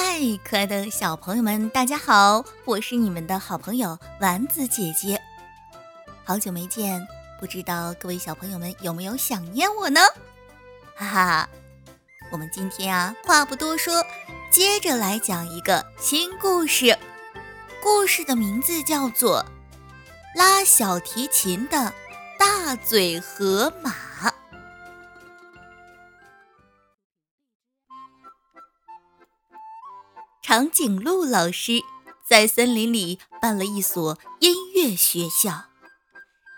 嗨，可爱的小朋友们，大家好！我是你们的好朋友丸子姐姐。好久没见，不知道各位小朋友们有没有想念我呢？哈哈，我们今天啊，话不多说，接着来讲一个新故事。故事的名字叫做《拉小提琴的大嘴河马》。长颈鹿老师在森林里办了一所音乐学校，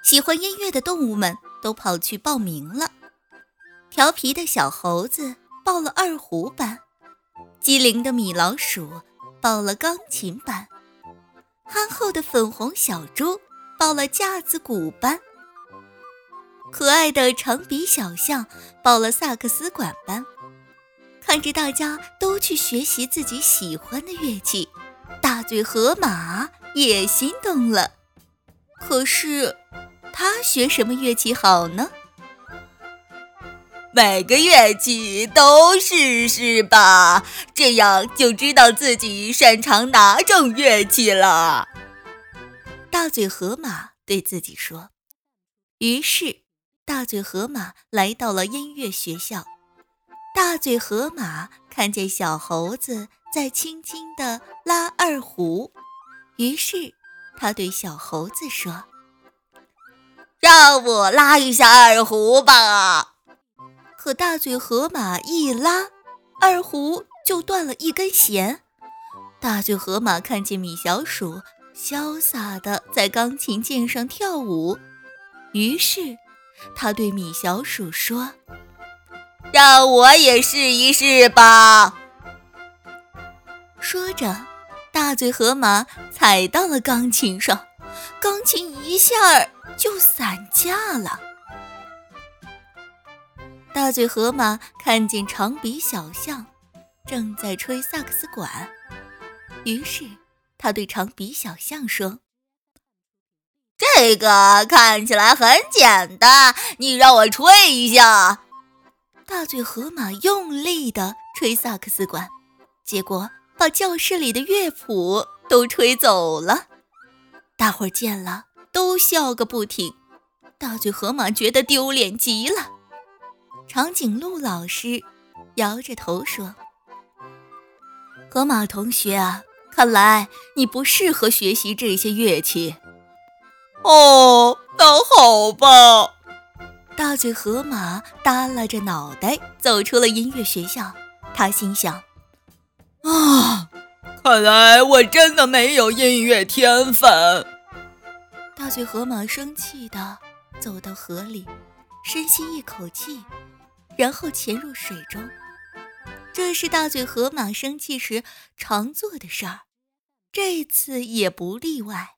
喜欢音乐的动物们都跑去报名了。调皮的小猴子报了二胡班，机灵的米老鼠报了钢琴班，憨厚的粉红小猪报了架子鼓班，可爱的长鼻小象报了萨克斯管班。看着大家都去学习自己喜欢的乐器，大嘴河马也心动了。可是，他学什么乐器好呢？每个乐器都试试吧，这样就知道自己擅长哪种乐器了。大嘴河马对自己说。于是，大嘴河马来到了音乐学校。大嘴河马看见小猴子在轻轻地拉二胡，于是他对小猴子说：“让我拉一下二胡吧。”可大嘴河马一拉，二胡就断了一根弦。大嘴河马看见米小鼠潇洒地在钢琴键上跳舞，于是他对米小鼠说。让我也试一试吧。说着，大嘴河马踩到了钢琴上，钢琴一下就散架了。大嘴河马看见长鼻小象正在吹萨克斯管，于是他对长鼻小象说：“这个看起来很简单，你让我吹一下。”大嘴河马用力地吹萨克斯管，结果把教室里的乐谱都吹走了。大伙儿见了都笑个不停。大嘴河马觉得丢脸极了。长颈鹿老师摇着头说：“河马同学啊，看来你不适合学习这些乐器。”哦，那好吧。大嘴河马耷拉着脑袋走出了音乐学校，他心想：“啊，看来我真的没有音乐天分。”大嘴河马生气地走到河里，深吸一口气，然后潜入水中。这是大嘴河马生气时常做的事儿，这次也不例外。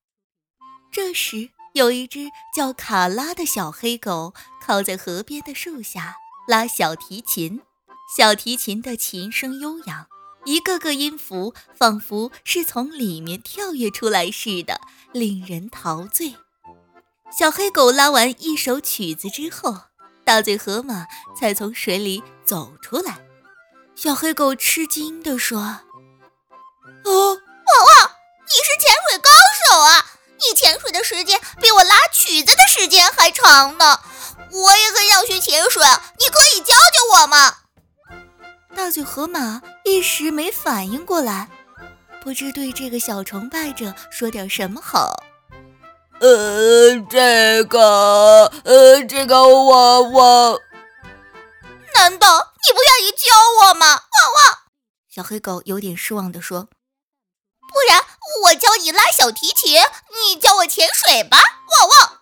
这时，有一只叫卡拉的小黑狗靠在河边的树下拉小提琴，小提琴的琴声悠扬，一个个音符仿佛是从里面跳跃出来似的，令人陶醉。小黑狗拉完一首曲子之后，大嘴河马才从水里走出来。小黑狗吃惊地说：“哦，间还长呢，我也很想学潜水，你可以教教我吗？大嘴河马一时没反应过来，不知对这个小崇拜者说点什么好。呃，这个，呃，这个，我我，难道你不愿意教我吗？汪汪！小黑狗有点失望地说。不然我教你拉小提琴，你教我潜水吧，旺旺。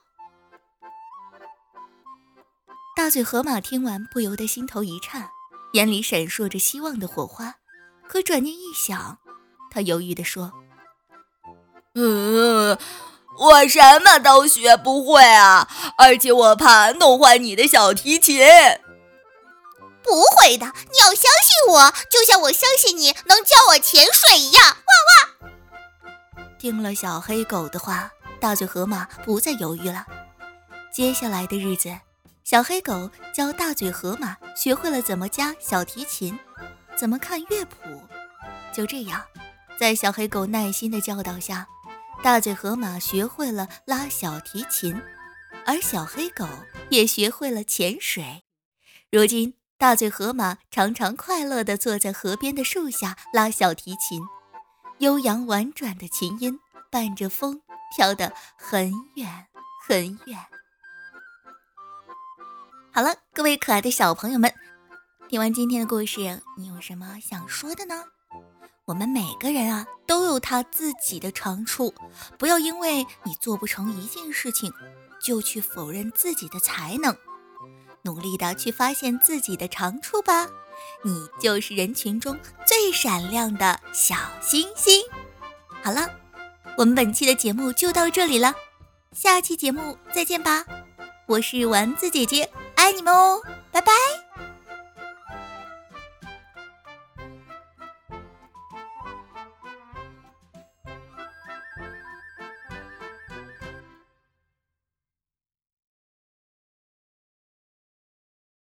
大嘴河马听完不由得心头一颤，眼里闪烁着希望的火花。可转念一想，他犹豫地说：“嗯，我什么都学不会啊，而且我怕弄坏你的小提琴。”不会的，你要相信我，就像我相信你能教我潜水一样，哇哇。听了小黑狗的话，大嘴河马不再犹豫了。接下来的日子，小黑狗教大嘴河马学会了怎么夹小提琴，怎么看乐谱。就这样，在小黑狗耐心的教导下，大嘴河马学会了拉小提琴，而小黑狗也学会了潜水。如今，大嘴河马常常快乐地坐在河边的树下拉小提琴，悠扬婉转的琴音伴着风飘得很远很远。好了，各位可爱的小朋友们。听完今天的故事，你有什么想说的呢？我们每个人啊都有他自己的长处，不要因为你做不成一件事情，就去否认自己的才能，努力的去发现自己的长处吧，你就是人群中最闪亮的小星星。好了，我们本期的节目就到这里了，下期节目再见吧，我是丸子姐姐，爱你们哦，拜拜。